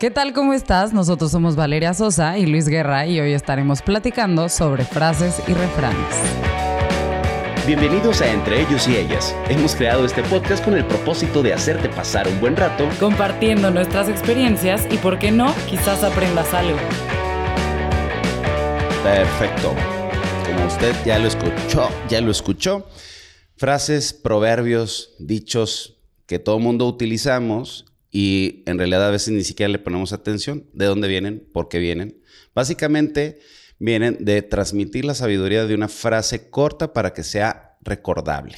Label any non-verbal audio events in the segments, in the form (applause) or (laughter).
¿Qué tal? ¿Cómo estás? Nosotros somos Valeria Sosa y Luis Guerra y hoy estaremos platicando sobre frases y refranes. Bienvenidos a Entre ellos y ellas. Hemos creado este podcast con el propósito de hacerte pasar un buen rato compartiendo nuestras experiencias y, por qué no, quizás aprendas algo. Perfecto. Como usted ya lo escuchó, ya lo escuchó, frases, proverbios, dichos que todo mundo utilizamos y en realidad a veces ni siquiera le ponemos atención de dónde vienen, por qué vienen. Básicamente vienen de transmitir la sabiduría de una frase corta para que sea recordable.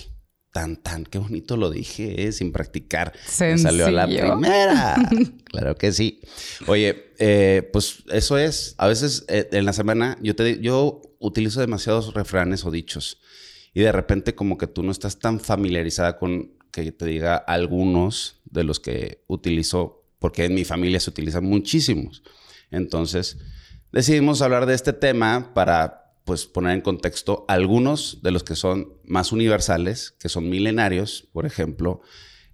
Tan, tan, qué bonito lo dije, ¿eh? sin practicar. Me salió a la primera. (laughs) claro que sí. Oye, eh, pues eso es. A veces eh, en la semana yo, te, yo utilizo demasiados refranes o dichos y de repente como que tú no estás tan familiarizada con que te diga algunos de los que utilizo, porque en mi familia se utilizan muchísimos. Entonces, decidimos hablar de este tema para pues poner en contexto algunos de los que son más universales, que son milenarios, por ejemplo,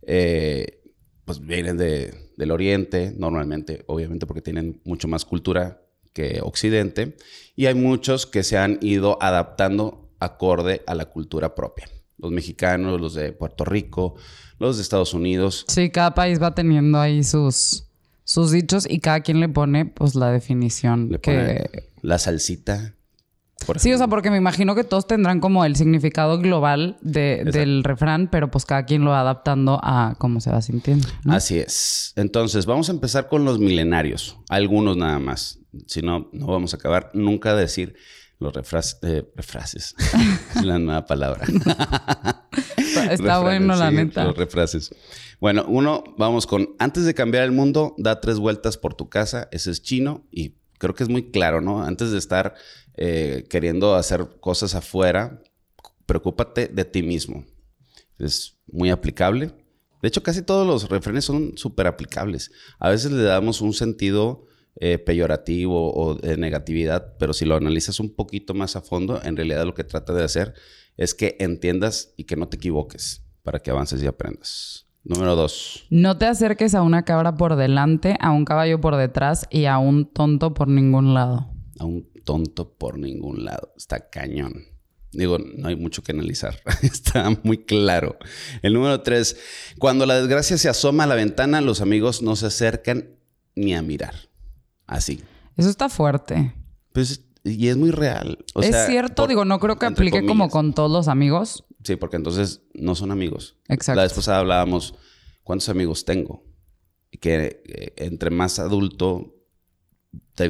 eh, pues vienen de, del Oriente, normalmente, obviamente porque tienen mucho más cultura que Occidente, y hay muchos que se han ido adaptando acorde a la cultura propia los mexicanos, los de Puerto Rico, los de Estados Unidos. Sí, cada país va teniendo ahí sus, sus dichos y cada quien le pone pues la definición le que... la salsita. sí, o sea, porque me imagino que todos tendrán como el significado global del refrán, pero pues cada quien lo va adaptando a cómo se va sintiendo. Así es. Entonces, vamos a empezar con los milenarios, algunos nada más. Si no, no vamos a acabar nunca de decir los refrases, eh, refrases. es (laughs) la nueva palabra. Está bueno, la neta. Los refrases. Bueno, uno, vamos con, antes de cambiar el mundo, da tres vueltas por tu casa. Ese es chino y creo que es muy claro, ¿no? Antes de estar eh, queriendo hacer cosas afuera, preocúpate de ti mismo. Es muy aplicable. De hecho, casi todos los refranes son súper aplicables. A veces le damos un sentido eh, peyorativo o de negatividad, pero si lo analizas un poquito más a fondo, en realidad lo que trata de hacer es que entiendas y que no te equivoques para que avances y aprendas. Número dos. No te acerques a una cabra por delante, a un caballo por detrás y a un tonto por ningún lado. A un tonto por ningún lado. Está cañón. Digo, no hay mucho que analizar. (laughs) Está muy claro. El número tres. Cuando la desgracia se asoma a la ventana, los amigos no se acercan ni a mirar. Así. Eso está fuerte. Pues, y es muy real. es cierto, digo, no creo que aplique como con todos los amigos. Sí, porque entonces no son amigos. Exacto. La vez pasada hablábamos, ¿cuántos amigos tengo? Y que eh, entre más adulto, (laughs) te,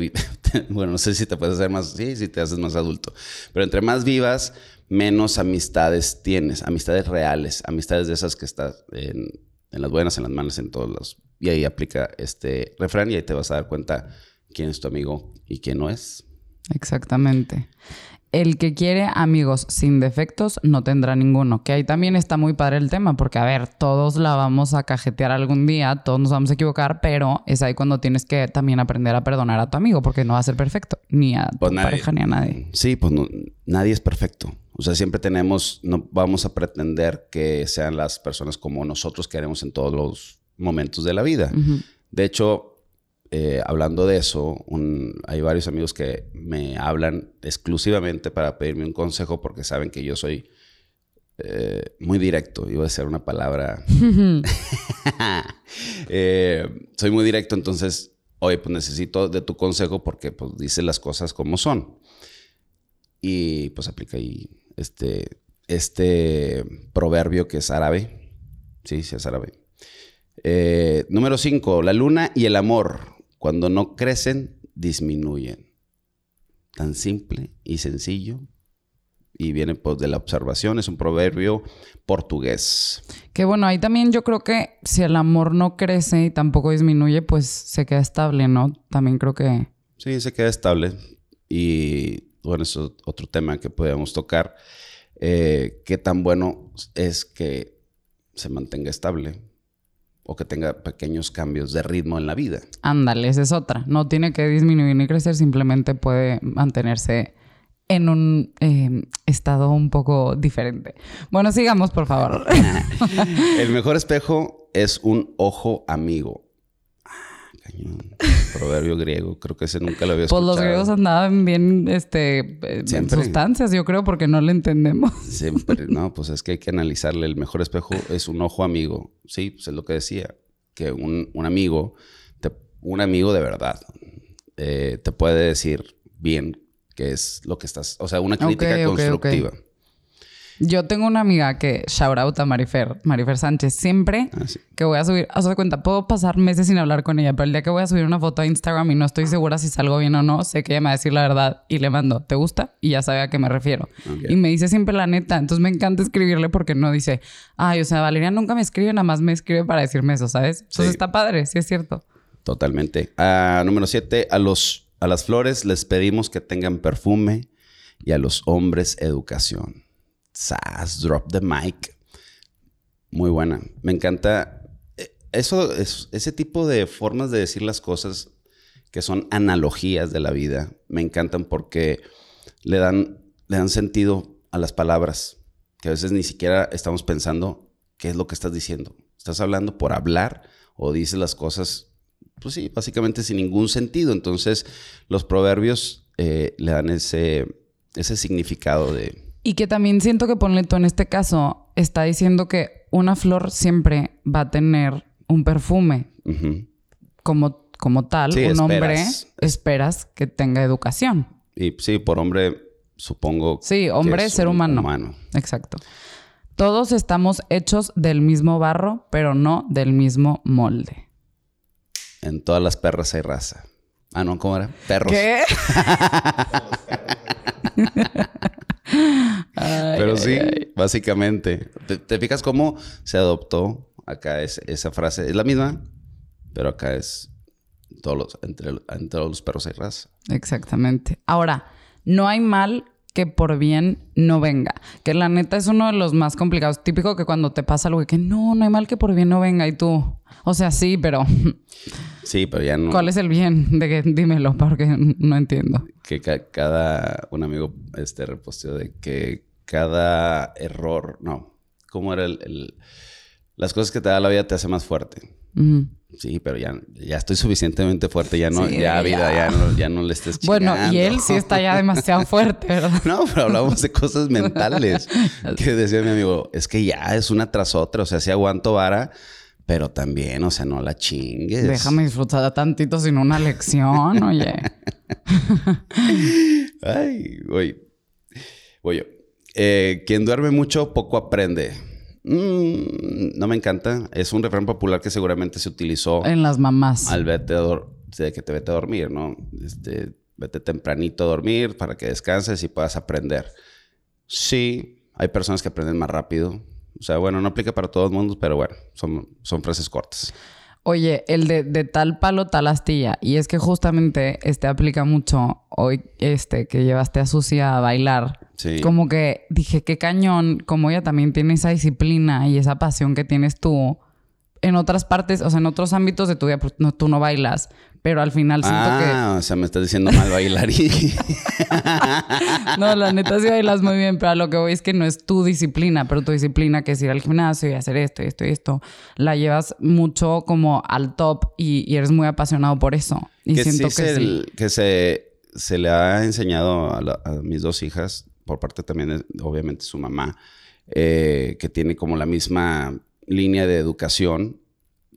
bueno, no sé si te puedes hacer más, sí, si te haces más adulto, pero entre más vivas, menos amistades tienes, amistades reales, amistades de esas que estás en, en las buenas, en las malas, en todos los... Y ahí aplica este refrán y ahí te vas a dar cuenta quién es tu amigo y quién no es. Exactamente. El que quiere amigos sin defectos no tendrá ninguno. Que ahí también está muy padre el tema, porque a ver, todos la vamos a cajetear algún día, todos nos vamos a equivocar, pero es ahí cuando tienes que también aprender a perdonar a tu amigo, porque no va a ser perfecto, ni a tu pues pareja ni a nadie. Sí, pues nadie es perfecto. O sea, siempre tenemos, no vamos a pretender que sean las personas como nosotros queremos en todos los momentos de la vida. De hecho, eh, hablando de eso, hay varios amigos que me hablan exclusivamente para pedirme un consejo porque saben que yo soy eh, muy directo. Iba a ser una palabra. (laughs) Eh, soy muy directo, entonces, oye, pues necesito de tu consejo porque pues dice las cosas como son. Y pues aplica ahí este, este proverbio que es árabe. Sí, sí es árabe. número 5, la luna y el amor. Cuando no crecen, disminuyen. Tan simple y sencillo. Y viene pues de la observación, es un proverbio portugués. Que bueno, ahí también yo creo que si el amor no crece y tampoco disminuye, pues se queda estable, ¿no? También creo que... Sí, se queda estable. Y bueno, eso es otro tema que podríamos tocar. Eh, ¿Qué tan bueno es que se mantenga estable? O que tenga pequeños cambios de ritmo en la vida. Ándale, esa es otra. No tiene que disminuir ni crecer, simplemente puede mantenerse en un eh, estado un poco diferente. Bueno, sigamos, por favor. (laughs) El mejor espejo es un ojo amigo. Cañón. proverbio griego. Creo que ese nunca lo había Pues escuchado. los griegos andaban bien, este, en sustancias, yo creo, porque no le entendemos. (laughs) Siempre, no, pues es que hay que analizarle. El mejor espejo es un ojo amigo. Sí, pues es lo que decía. Que un, un amigo, te- un amigo de verdad, eh, te puede decir bien qué es lo que estás. O sea, una crítica constructiva. Yo tengo una amiga que, shout out a Marifer, Marifer Sánchez, siempre Ah, sí. que voy a subir, o sea, de cuenta, puedo pasar meses sin hablar con ella, pero el día que voy a subir una foto a Instagram y no estoy segura si salgo bien o no, sé que ella me va a decir la verdad y le mando, ¿te gusta? Y ya sabe a qué me refiero. Y me dice siempre la neta, entonces me encanta escribirle porque no dice, ay, o sea, Valeria nunca me escribe, nada más me escribe para decirme eso, ¿sabes? Entonces Sí. está padre, sí es cierto. Totalmente. Ah, número siete, a, los, a las flores les pedimos que tengan perfume y a los hombres educación. Sas, drop the mic. Muy buena. Me encanta. eh, Eso, es, ese tipo de formas de decir las cosas que son analogías de la vida, me encantan porque le dan, le dan sentido a las palabras, que a veces ni siquiera estamos pensando qué es lo que estás diciendo. Estás hablando por hablar o dices las cosas, pues sí, básicamente sin ningún sentido. Entonces, los proverbios eh, le dan ese, ese significado de... Y que también siento que ponle tú en este caso está diciendo que una flor siempre va a tener un perfume como, como tal. Sí, un hombre esperas. que tenga educación. Y sí, por hombre, supongo. Sí, que hombre, es ser un humano. humano. Exacto. Todos estamos hechos del mismo barro, pero no del mismo molde. En todas las perras hay raza. Ah, no, ¿cómo era? Perros. ¿Qué? (laughs) (laughs) (laughs) Ay, Pero ay, sí, ay. básicamente. ¿Te, te fijas cómo se adoptó acá es- esa frase? Es la misma, pero acá es todos los, entre, entre todos los perros hay raza. Exactamente. Ahora, no hay mal que por bien no venga. Que la neta es uno de los más complicados. Típico que cuando te pasa algo que no, no hay mal que por bien no venga. Y tú, o sea, sí, pero (laughs) Sí, pero ya no. ¿cuál es el bien? De que dímelo, porque no entiendo. Que ca- cada. Un amigo este, reposteó de que cada error. No. ¿Cómo era el, el- Las cosas que te da la vida te hace más fuerte. Sí, pero ya, ya estoy suficientemente fuerte. Ya no, Sí, ya, vida, ya no, ya no le estés chingando. Bueno, y él sí está ya demasiado (laughs) fuerte, ¿verdad? No, pero hablamos de cosas mentales. (laughs) que decía mi amigo, es que ya es una tras otra. O sea, sí aguanto vara, pero también, o sea, no la chingues. Déjame disfrutar tantito sin una lección, oye. (laughs) Ay, oye. Oye, eh, quien duerme mucho, poco aprende. Mm, no me encanta. Es un refrán popular que seguramente se utilizó En las mamás. al vete a de que te vete a dormir, ¿no? Este, vete tempranito a dormir para que descanses y puedas aprender. Sí, hay personas que aprenden más rápido. O sea, bueno, no aplica para todo el mundo, pero bueno, son, son frases cortas. Oye, el de, de tal palo, tal astilla. Y es que justamente este aplica mucho hoy, este, que llevaste a Susi a bailar. Sí. Como que dije, qué cañón, como ella también tiene esa disciplina y esa pasión que tienes tú. En otras partes, o sea, en otros ámbitos de tu vida, pues, no, tú no bailas, pero al final siento Ah, o sea, me estás diciendo mal bailarín. que... (laughs) No, la neta sí bailas muy bien, pero a lo que voy es que no es tu disciplina, pero tu disciplina que es ir al gimnasio y hacer esto y esto y esto, la llevas mucho como al top y, y eres muy apasionado por eso. Y que siento sí que se, sí. que se, se le ha enseñado a, la- a mis dos hijas, por parte también de, obviamente, su mamá, eh, que tiene como la misma línea de educación,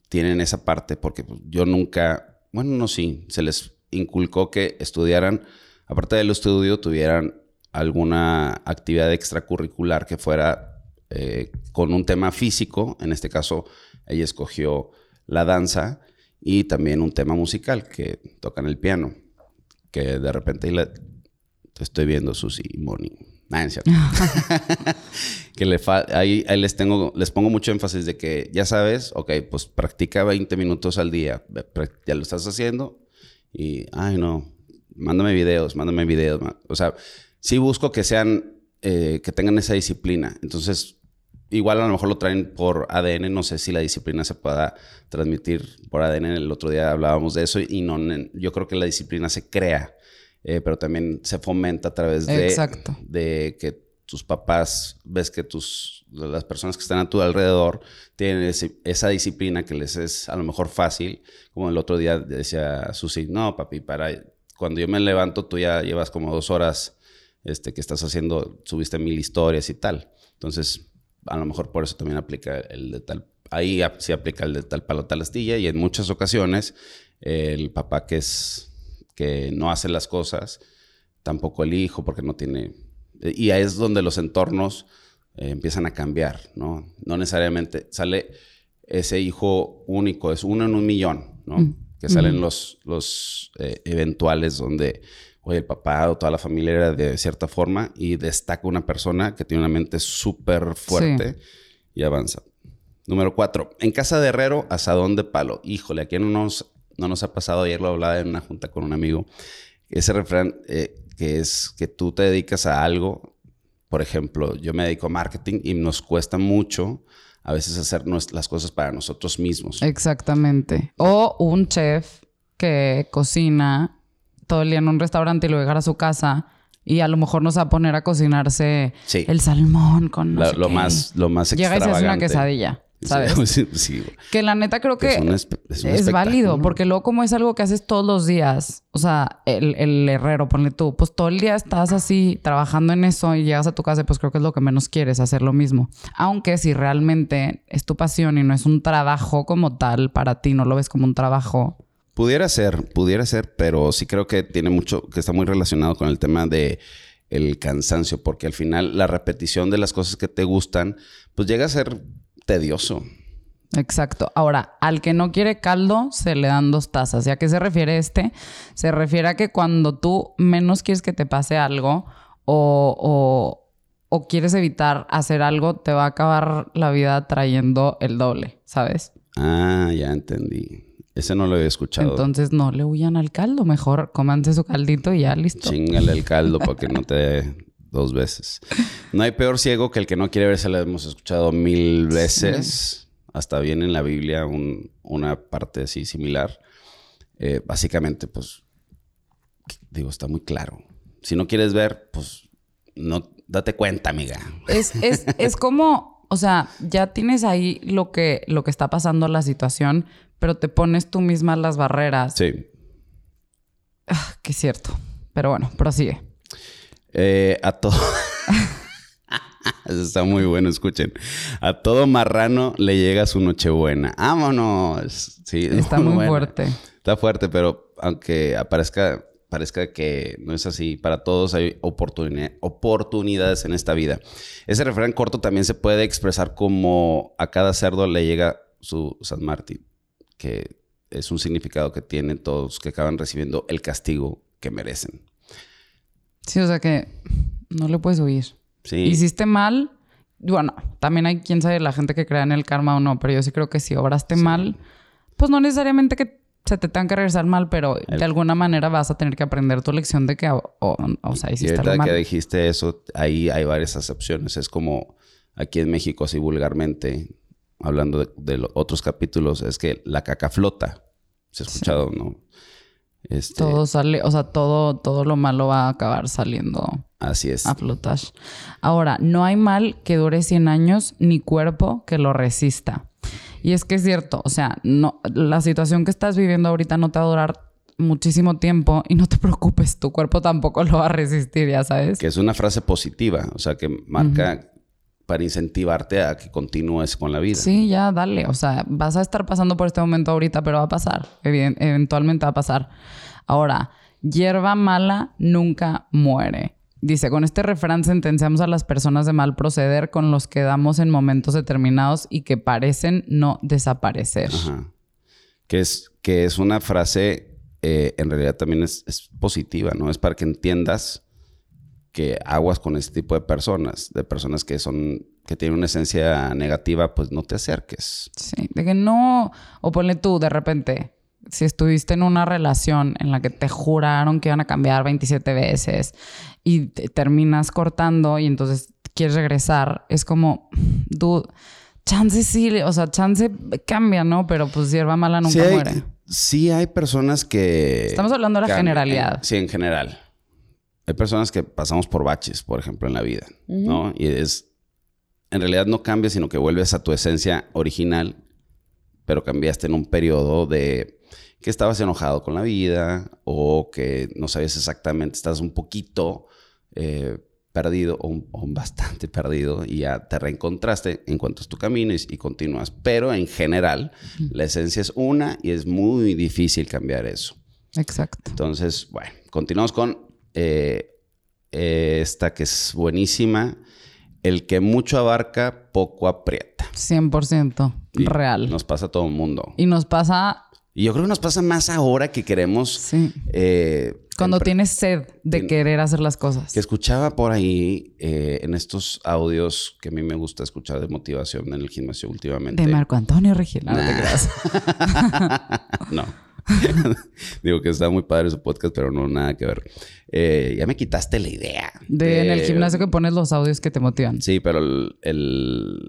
tienen esa parte, porque pues, yo nunca, bueno, no, sí, se les inculcó que estudiaran, aparte del estudio, tuvieran alguna actividad extracurricular que fuera eh, con un tema físico, en este caso, ella escogió la danza y también un tema musical que tocan el piano, que de repente la- te estoy viendo Susi y Moni. Es cierto. (laughs) que le fa- ahí, ahí les tengo, les pongo mucho énfasis de que ya sabes, ok, pues practica 20 minutos al día, ya lo estás haciendo y, ay no, mándame videos, mándame videos, o sea, sí busco que sean, eh, que tengan esa disciplina, entonces igual a lo mejor lo traen por ADN, no sé si la disciplina se pueda transmitir por ADN, el otro día hablábamos de eso y no, yo creo que la disciplina se crea, eh, pero también se fomenta a través de, Exacto. de que tus papás, ves que tus, las personas que están a tu alrededor tienen esa disciplina que les es a lo mejor fácil. Como el otro día decía Susi, no, papi, para cuando yo me levanto, tú ya llevas como dos horas este, que estás haciendo, subiste mil historias y tal. Entonces, a lo mejor por eso también aplica el de tal, ahí sí aplica el de tal palo, tal astilla y en muchas ocasiones el papá que es, que no hace las cosas, tampoco el hijo porque no tiene y ahí es donde los entornos eh, empiezan a cambiar, ¿no? No necesariamente sale ese hijo único, es uno en un millón, ¿no? Mm. Que salen los, los eh, eventuales donde, oye, el papá o toda la familia era de cierta forma y destaca una persona que tiene una mente súper fuerte y avanza. Número cuatro, en casa de herrero, asadón de palo. Híjole, aquí no nos, no nos ha pasado, ayer lo hablaba en una junta con un amigo, ese refrán, eh, que es que tú te dedicas a algo. Por ejemplo, yo me dedico a marketing y nos cuesta mucho a veces hacer las cosas para nosotros mismos. Exactamente. O un chef que cocina todo el día en un restaurante y luego llega a su casa y a lo mejor nos va a poner a cocinarse el salmón con lo más lo más Llega y se hace una quesadilla. ¿Sabes? (laughs) Que la neta creo que es, válido, porque luego como es algo que haces todos los días, o sea, el, herrero, ponle tú, pues todo el día estás así trabajando en eso y llegas a tu casa pues creo que es lo que menos quieres, hacer lo mismo. Aunque si realmente es tu pasión y no es un trabajo como tal para ti, no lo ves como un trabajo. Pudiera ser, pudiera ser, pero sí creo que tiene mucho, que está muy relacionado con el tema de el cansancio, porque al final la repetición de las cosas que te gustan, pues llega a ser tedioso. Exacto. Ahora, al que no quiere caldo, se le dan dos tazas. ¿Y a qué se refiere este? Se refiere a que cuando tú menos quieres que te pase algo o, o, quieres evitar hacer algo, te va a acabar la vida trayendo el doble, ¿sabes? Ah, ya entendí. Ese no lo había escuchado. Entonces no le huyan al caldo. Mejor cómanse su caldito y ya listo. Chingale el caldo para que no te dos veces. No hay peor ciego que el que no quiere verse, lo hemos escuchado mil veces. Hasta viene en la Biblia una parte así similar. Eh, básicamente, pues, digo, está muy claro. Si no quieres ver, pues, no, date cuenta, amiga. Es, es, es como, o sea, ya tienes ahí lo que, lo que está pasando la situación, pero te pones tú misma las barreras. Sí. Ah, que es cierto. Pero bueno, prosigue. Eh, a todo. (laughs) Está muy bueno, escuchen. A todo marrano le llega su nochebuena. ¡Vámonos! Sí, está muy, fuerte. Está fuerte, pero aunque aparezca, parezca que no es así, para todos hay oportunidades en esta vida. Ese refrán corto también se puede expresar como a cada cerdo le llega su San Martín, que es un significado que tienen todos que acaban recibiendo el castigo que merecen. Sí, o sea que no le puedes huir. Sí. Hiciste mal. Bueno, también hay quien sabe la gente que crea en el karma o no, pero yo sí creo que si obraste mal, pues no necesariamente que se te tenga que regresar mal, pero de alguna manera vas a tener que aprender tu lección de que, o, o, sea, hiciste y mal. que dijiste eso, ahí hay varias acepciones. Es como aquí en México, así vulgarmente, hablando de, otros capítulos, es que la caca flota. Se ha escuchado, ¿no? Este, todo sale, o sea, todo, todo lo malo va a acabar saliendo. Así es. A. Ahora, no hay mal que dure 100 años ni cuerpo que lo resista. Y es que es cierto, o sea, no, la situación que estás viviendo ahorita no te va a durar muchísimo tiempo y no te (laughs) preocupes, tu cuerpo tampoco lo va a resistir, ya sabes. Que es una frase positiva, o sea, que marca para incentivarte a que continúes con la vida. Sí, ya, dale. O sea, vas a estar pasando por este momento ahorita, pero va a pasar. eventualmente va a pasar. Ahora, hierba mala nunca muere. Dice, con este refrán sentenciamos a las personas de mal proceder con los que damos en momentos determinados y que parecen no desaparecer. Ajá. Que es, que es una frase, eh, en realidad también es, es, positiva, ¿no? Es para que entiendas que aguas con este tipo de personas, de personas que son, que tienen una esencia negativa, pues no te acerques. Sí, de que no, o ponle tú de repente, si estuviste en una relación en la que te juraron que iban a cambiar 27 veces y terminas cortando y entonces quieres regresar, es como, dude, chance sí, o sea, chance cambia, ¿no? Pero pues hierba mala nunca muere. Sí hay personas que... Estamos hablando de la generalidad. sí, en general. Hay personas que pasamos por baches, por ejemplo, en la vida, ¿no? Y es, en realidad no cambias, sino que vuelves a tu esencia original, pero cambiaste en un periodo de que estabas enojado con la vida o que no sabías exactamente, estás un poquito eh, perdido o, bastante (laughs) perdido y ya te reencontraste, encuentras tu camino y, continúas. Pero en general, la esencia es una y es muy difícil cambiar eso. Exacto. Entonces, bueno, continuamos con eh, esta que es buenísima. El que mucho abarca, poco aprieta. 100% real. Nos pasa a todo el mundo. Y nos pasa... Y yo creo que nos pasa más ahora que queremos... Sí. Eh, Cuando tienes sed de querer hacer las cosas. Que escuchaba por ahí eh, en estos audios que a mí me gusta escuchar de motivación en el gimnasio últimamente. De Marco Antonio Regil. No, no. (laughs) (laughs) Digo que está muy padre su podcast, pero no nada que ver. Eh, ya me quitaste la idea. De en el gimnasio que pones los audios que te motivan. Sí, pero el,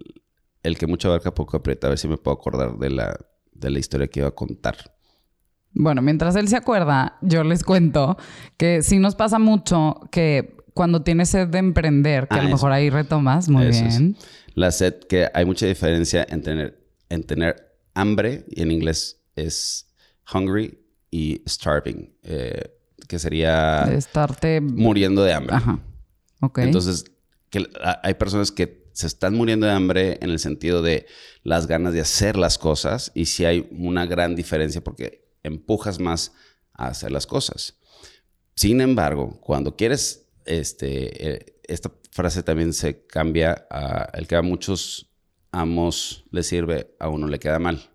el, que mucho abarca poco aprieta. A ver si me puedo acordar de la, de la historia que iba a contar. Bueno, mientras él se acuerda, yo les cuento que sí nos pasa mucho que cuando tienes sed de emprender, que a lo ah, mejor ahí retomas, muy bien. La sed, que hay mucha diferencia en tener, en tener hambre, y en inglés es hungry y starving, eh, que sería... estarte... Muriendo de hambre. Ajá. Ok. Entonces, que hay personas que se están muriendo de hambre en el sentido de las ganas de hacer las cosas y si hay una gran diferencia porque empujas más a hacer las cosas. Sin embargo, cuando quieres, este, eh, esta frase también se cambia a el que a muchos amos le sirve, a uno le queda mal.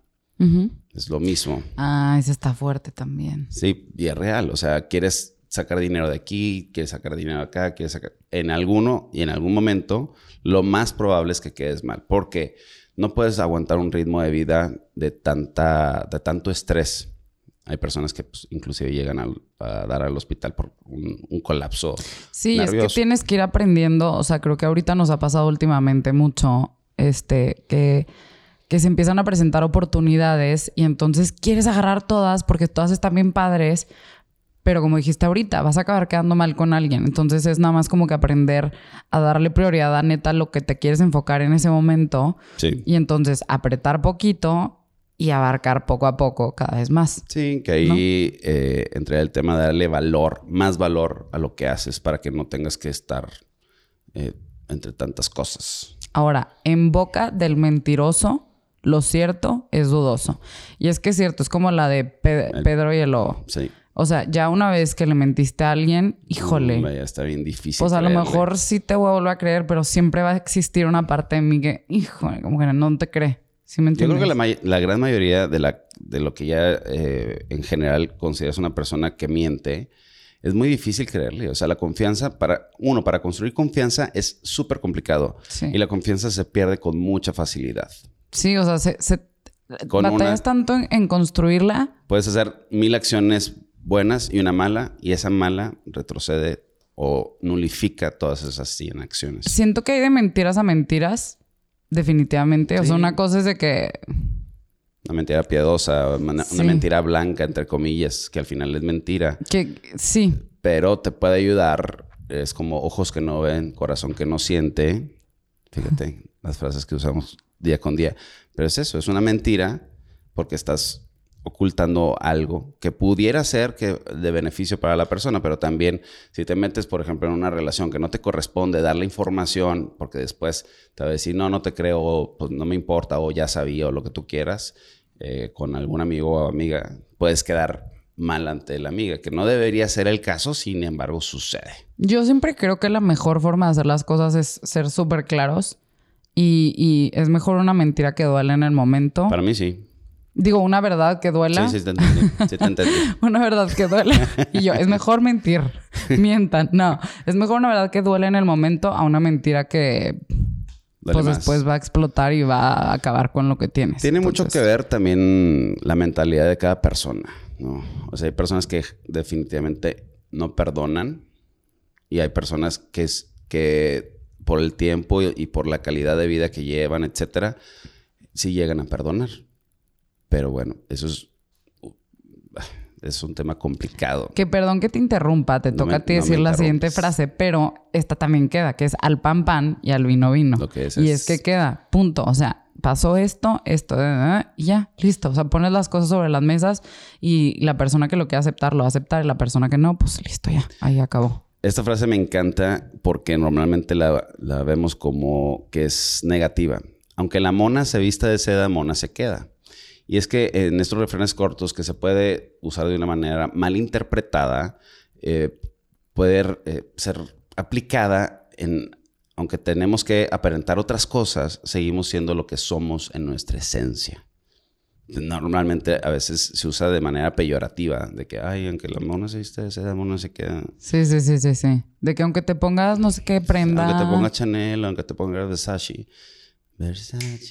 Es lo mismo. Ah, ese está fuerte también. Sí, y es real. O sea, quieres sacar dinero de aquí, quieres sacar dinero de acá, quieres sacar... En alguno y en algún momento, lo más probable es que quedes mal. Porque no puedes aguantar un ritmo de vida de, tanta, de tanto estrés. Hay personas que pues, inclusive llegan a, dar al hospital por un, colapso. Sí, es que tienes que ir aprendiendo. O sea, creo que ahorita nos ha pasado últimamente mucho este, que que se empiezan a presentar oportunidades y entonces quieres agarrar todas porque todas están bien padres, pero como dijiste ahorita, vas a acabar quedando mal con alguien. Entonces es nada más como que aprender a darle prioridad a neta lo que te quieres enfocar en ese momento. Sí. Y entonces apretar poquito y abarcar poco a poco cada vez más. Sí, que ahí eh, entre el tema de darle valor, más valor a lo que haces para que no tengas que estar eh, entre tantas cosas. Ahora, en boca del mentiroso lo cierto es dudoso. Y es que es cierto, es como la de Pedro y el lobo. Sí. O sea, ya una vez que le mentiste a alguien, híjole. ya está bien difícil. Pues a lo mejor sí te voy a volver a creer, pero siempre va a existir una parte de mí que, híjole, como que no te cree. ¿Sí me entiendes? Yo creo que la, gran mayoría de, la, de lo que ya eh, en general consideras una persona que miente, es muy difícil creerle. O sea, la confianza, para uno, para construir confianza es súper complicado. Y la confianza se pierde con mucha facilidad. Sí, o sea, se, batallas tanto en, construirla. Puedes hacer mil acciones buenas y una mala, y esa mala retrocede o nulifica todas esas 100 acciones. Siento que hay de mentiras a mentiras, definitivamente. O sea, una cosa es de que... Una mentira piadosa, una, mentira blanca, entre comillas, que al final es mentira. Que sí. Pero te puede ayudar. Es como ojos que no ven, corazón que no siente. Fíjate, las frases que usamos día con día. Pero es eso, es una mentira porque estás ocultando algo que pudiera ser que de beneficio para la persona, pero también si te metes, por ejemplo, en una relación que no te corresponde darle información, porque después te va a decir, no, no te creo, o, pues no me importa, o ya sabía, o lo que tú quieras, eh, con algún amigo o amiga, puedes quedar mal ante la amiga, que no debería ser el caso, sin embargo, sucede. Yo siempre creo que la mejor forma de hacer las cosas es ser súper claros y, es mejor una mentira que duela en el momento. Para mí sí. Digo, una verdad que duela. Sí, sí, te entendí. Sí, te entendí. (laughs) una verdad que duela. Y yo, es mejor mentir. (laughs) Mientan. No, es mejor una verdad que duele en el momento a una mentira que pues después va a explotar y va a acabar con lo que tienes. Tiene mucho que ver también la mentalidad de cada persona, ¿no? O sea, hay personas que definitivamente no perdonan y hay personas que por el tiempo y, por la calidad de vida que llevan, etcétera, sí llegan a perdonar. Pero bueno, eso es. es un tema complicado. Que perdón que te interrumpa, te No toca me- a ti no decir la siguiente frase, pero esta también queda, que es al pan pan y al vino vino. Lo que es y es- es que queda, punto. O sea, pasó esto, esto, eh, eh, y ya, listo. O sea, pones las cosas sobre las mesas y la persona que lo quiere aceptar lo va a aceptar y la persona que no, pues listo, ya, ahí acabó. Esta frase me encanta porque normalmente la, la vemos como que es negativa. Aunque la mona se vista de seda, mona se queda. Y es que en estos refranes cortos que se puede usar de una manera mal interpretada, eh, puede eh, ser aplicada en, aunque tenemos que aparentar otras cosas, seguimos siendo lo que somos en nuestra esencia. Normalmente a veces se usa de manera peyorativa, de que, ay, aunque la mona se viste de seda, mona se queda. Sí, sí, sí, sí, sí. De que aunque te pongas no sé qué prenda. Aunque te ponga Chanel, aunque te ponga Versace. Versace.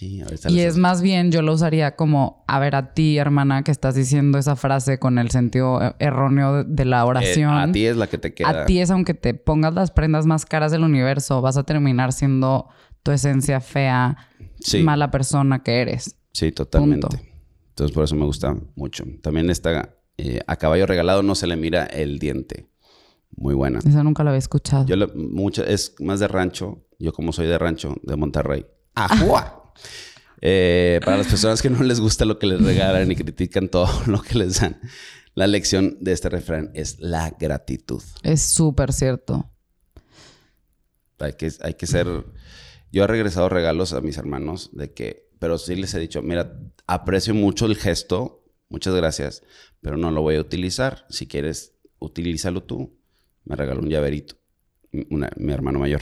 Y es más bien, yo lo usaría como, a ver, a ti, hermana, que estás diciendo esa frase con el sentido eh, erróneo de, la Eh, oración. a ti es la que te queda. A ti es aunque te pongas las prendas más caras del universo, vas a terminar siendo tu esencia fea, Sí. mala persona que eres. Sí, totalmente. Punto. Entonces por eso me gusta mucho. También está eh, a caballo regalado no se le mira el diente. Muy buena. Esa nunca la había escuchado. Yo lo- mucho, es más de rancho. Yo como soy de rancho, de Monterrey. ¡Ajua! Eh, para las personas que no les gusta lo que les regalan y critican todo (laughs) lo que les dan, la lección de este refrán es la gratitud. Es súper cierto. Hay que, hay que ser. Yo he regresado regalos a mis hermanos de que, pero sí les he dicho, mira, aprecio mucho el gesto, muchas gracias, pero no lo voy a utilizar. Si quieres, utilízalo tú. Me regaló un llaverito, una- mi hermano mayor.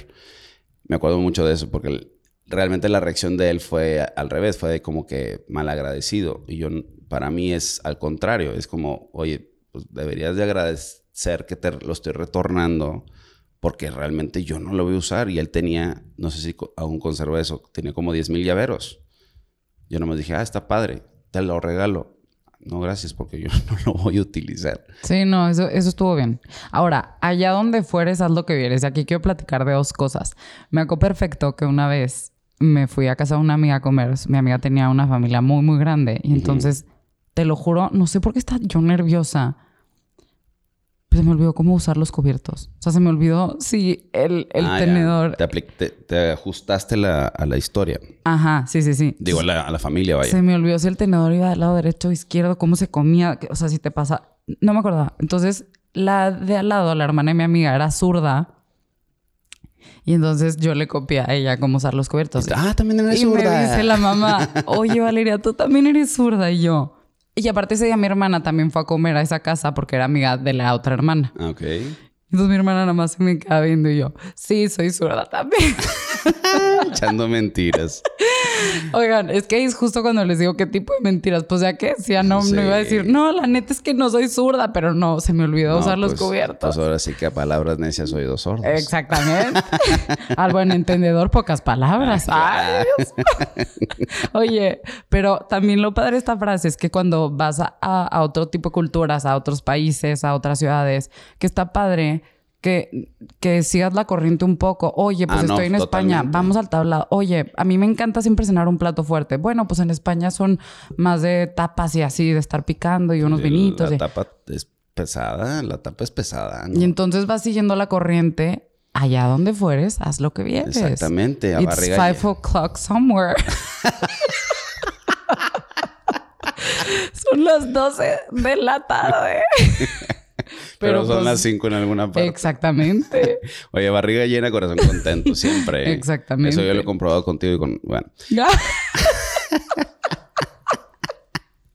Me acuerdo mucho de eso porque realmente la reacción de él fue al revés, fue de como que mal agradecido. Y yo, para mí es al contrario, es como, oye, pues deberías de agradecer que te lo estoy retornando porque realmente yo no lo voy a usar. Y él tenía, no sé si aún conserva eso, tenía como 10 mil llaveros. Yo nomás dije, ah, está padre, te lo regalo. No, gracias, porque yo (laughs) no lo voy a utilizar. Sí, no, eso, eso estuvo bien. Ahora, allá donde fueres, haz lo que vieres. Aquí quiero platicar de dos cosas. Me acuerdo perfecto que una vez me fui a casa de una amiga a comer. Mi amiga tenía una familia muy, muy grande. Y entonces, te lo juro, no sé por qué estaba yo nerviosa. Se me olvidó cómo usar los cubiertos. O sea, se me olvidó, sí, el, el Ah, tenedor. Te, apli- te- te ajustaste la- a la historia. Ajá, sí, sí, sí. Digo, a la, a la familia, vaya. Se me olvidó si el tenedor iba del lado derecho o izquierdo, cómo se comía, o sea, si te pasa. No me acordaba. Entonces, la de al lado, la hermana de mi amiga, era zurda. Y entonces yo le copié a ella cómo usar los cubiertos. Ah, también eres y me zurda. dice la mamá, (laughs) oye Valeria, tú también eres zurda. Y yo. Y aparte ese día mi hermana también fue a comer a esa casa porque era amiga de la otra hermana. Ah, Ok. Entonces mi hermana nada más se me queda viendo y yo, sí, soy zurda también. (laughs) (laughs) Echando mentiras. Oigan, es que es justo cuando les digo qué tipo de mentiras. Pues ya que decía, no, Sí. no iba a decir, no, la neta es que no soy zurda, pero no, se me olvidó No, usar los pues- cubiertos. Pues ahora sí que a palabras necias oídos sordos. Exactamente. (laughs) Al buen entendedor, pocas palabras. Ah, Ay, Dios. (laughs) Oye, pero también lo padre de esta frase es que cuando vas a, a- a otro tipo de culturas, a otros países, a otras ciudades, que está padre que, que sigas la corriente un poco. Oye, pues Ah, no, estoy en España, vamos al tablado. Oye, a mí me encanta siempre cenar un plato fuerte. Bueno, pues en España son más de tapas y así, de estar picando y unos vinitos. La y- tapa es pesada, la tapa es pesada. ¿no? y entonces vas siguiendo la corriente. Allá donde fueres, haz lo que vieres. Exactamente, a It's five o'clock somewhere. (laughs) Son las 12 de la tarde. (laughs) (laughs) Pero, son pues, las 5 en alguna parte. Exactamente. (laughs) Oye, barriga llena, corazón contento, siempre. (laughs) Exactamente. Eso yo lo he comprobado contigo y con. Bueno,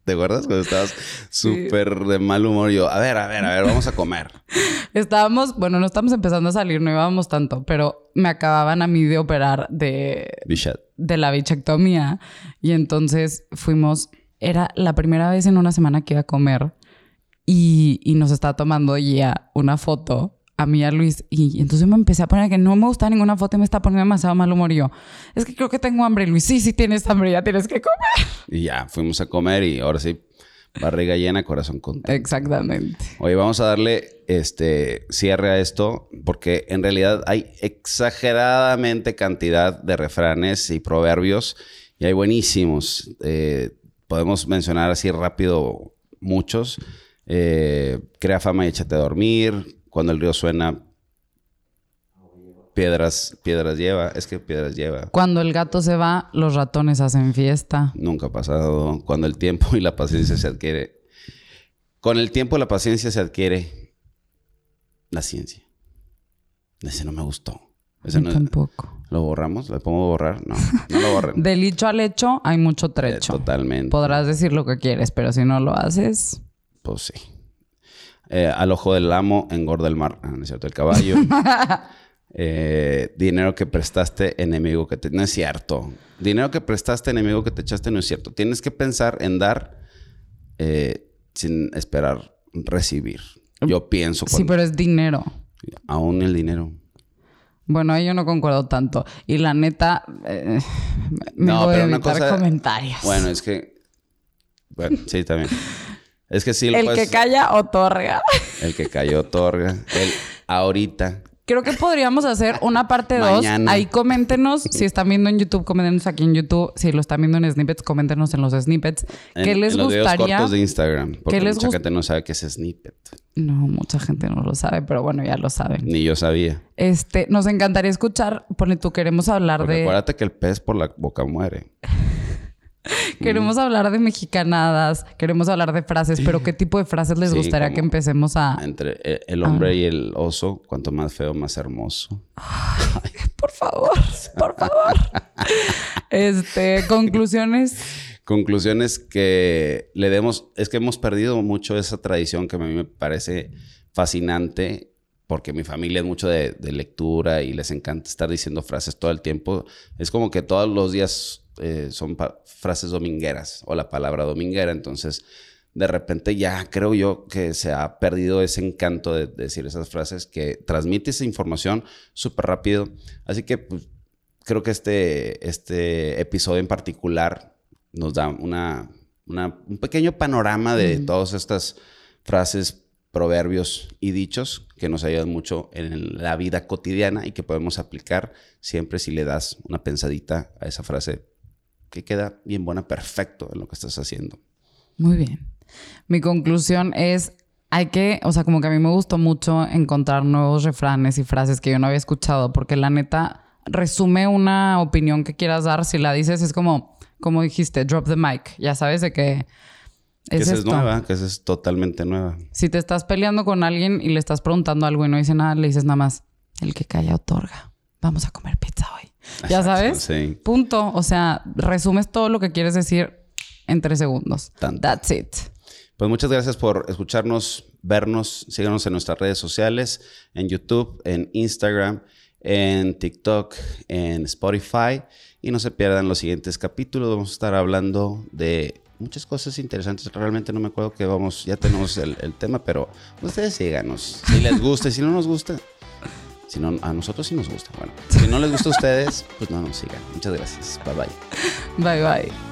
¿te acuerdas cuando estabas súper de mal humor? Yo, a ver, a ver, a ver, vamos a comer. Estábamos, bueno, no estamos empezando a salir, no íbamos tanto, pero me acababan a mí de operar de, Bichat. de la bichectomía y entonces fuimos, era la primera vez en una semana que iba a comer y, y nos estaba tomando ya una foto a mí a Luis y entonces me empecé a poner que no me gustaba ninguna foto y me estaba poniendo demasiado mal humor y yo, es que creo que tengo hambre Luis, sí, sí tienes hambre, ya tienes que comer. Y ya, fuimos a comer y ahora sí, barriga llena, corazón contento. Exactamente. Oye, vamos a darle este cierre a esto porque en realidad hay exageradamente cantidad de refranes y proverbios y hay buenísimos. Eh, podemos mencionar así rápido muchos. Eh, crea fama y échate a dormir. Cuando el río suena, piedras, piedras lleva. Es que piedras lleva. Cuando el gato se va, los ratones hacen fiesta. Nunca ha pasado. Cuando el tiempo y la paciencia se adquiere. Con el tiempo y la paciencia se adquiere la ciencia. Ese no me gustó. Ese no, tampoco. ¿Lo borramos? ¿Le pongo borrar? No, no lo borren. (laughs) Del hecho al hecho hay mucho Eh, trecho. totalmente. Podrás decir lo que quieres, pero si no lo haces, Pues sí. Eh, al ojo del amo engorda el mar. Ah, no es cierto, el caballo. (laughs) Eh, dinero que prestaste, enemigo que te... No es cierto. Dinero que prestaste, enemigo que te echaste, no es cierto. Tienes que pensar en dar eh, sin esperar recibir. Yo pienso sí, con... pero es dinero. Aún el dinero. Bueno, ahí yo no concuerdo tanto. Y la neta, eh, me No, voy a pero una evitar cosa- comentarios. Bueno, es que... Bueno, sí, también. (laughs) Es que sí lo el puedes- que calla otorga. (laughs) El que cayó otorga. El ahorita. Creo que podríamos hacer una parte 2. Mañana. Ahí coméntenos. Si están viendo en YouTube, coméntenos aquí en YouTube. Si lo están viendo en snippets, coméntenos en los snippets. ¿Qué En- les en los videos gustaría? cortos de Instagram. Porque les mucha gente no sabe qué es snippet. No, mucha gente no lo sabe, pero bueno, ya lo saben. Ni yo sabía. Este, nos encantaría escuchar, ponle tú, queremos hablar Porque de. acuérdate que el pez por la boca muere. (laughs) Queremos hablar de mexicanadas, queremos hablar de frases, pero ¿qué tipo de frases les Sí, gustaría que empecemos a. Entre eh, el Ah. hombre y el oso, cuanto más feo, más hermoso. (laughs) Por favor, por favor. Este, conclusiones. Conclusiones que le demos, es que hemos perdido mucho esa tradición que a mí me parece fascinante, porque mi familia es mucho de, de lectura y les encanta estar diciendo frases todo el tiempo. Es como que todos los días eh, son frases domingueras o la palabra dominguera, entonces de repente ya creo yo que se ha perdido ese encanto de, de decir esas frases que transmite esa información súper rápido. Así que pues, creo que este, este episodio en particular nos da una, una- un pequeño panorama de todas estas frases, proverbios y dichos que nos ayudan mucho en la vida cotidiana y que podemos aplicar siempre si le das una pensadita a esa frase que queda bien buena, perfecto en lo que estás haciendo. Muy bien. Mi conclusión es, hay que, o sea, como que a mí me gustó mucho encontrar nuevos refranes y frases que yo no había escuchado, porque la neta resume una opinión que quieras dar. Si la dices, es como, como dijiste, drop the mic. Ya sabes de que Que es esa es nueva, que esa es totalmente nueva. Si te estás peleando con alguien y le estás preguntando algo y no dice nada, le dices nada más, el que calla otorga. Vamos a comer pizza hoy. ¿Ya sabes? sí. Punto. O sea, resumes todo lo que quieres decir en tres segundos. Tanto. That's it. Pues muchas gracias por escucharnos, vernos. Síganos en nuestras redes sociales, en YouTube, en Instagram, en TikTok, en Spotify. Y no se pierdan los siguientes capítulos. Vamos a estar hablando de muchas cosas interesantes. Realmente no me acuerdo que vamos, ya tenemos el, el tema, pero ustedes síganos. Si les gusta y si no nos gusta, si no, a nosotros sí nos gusta. Bueno, (laughs) si no les gusta a ustedes, pues no nos sigan. Muchas gracias. Bye bye. Bye bye.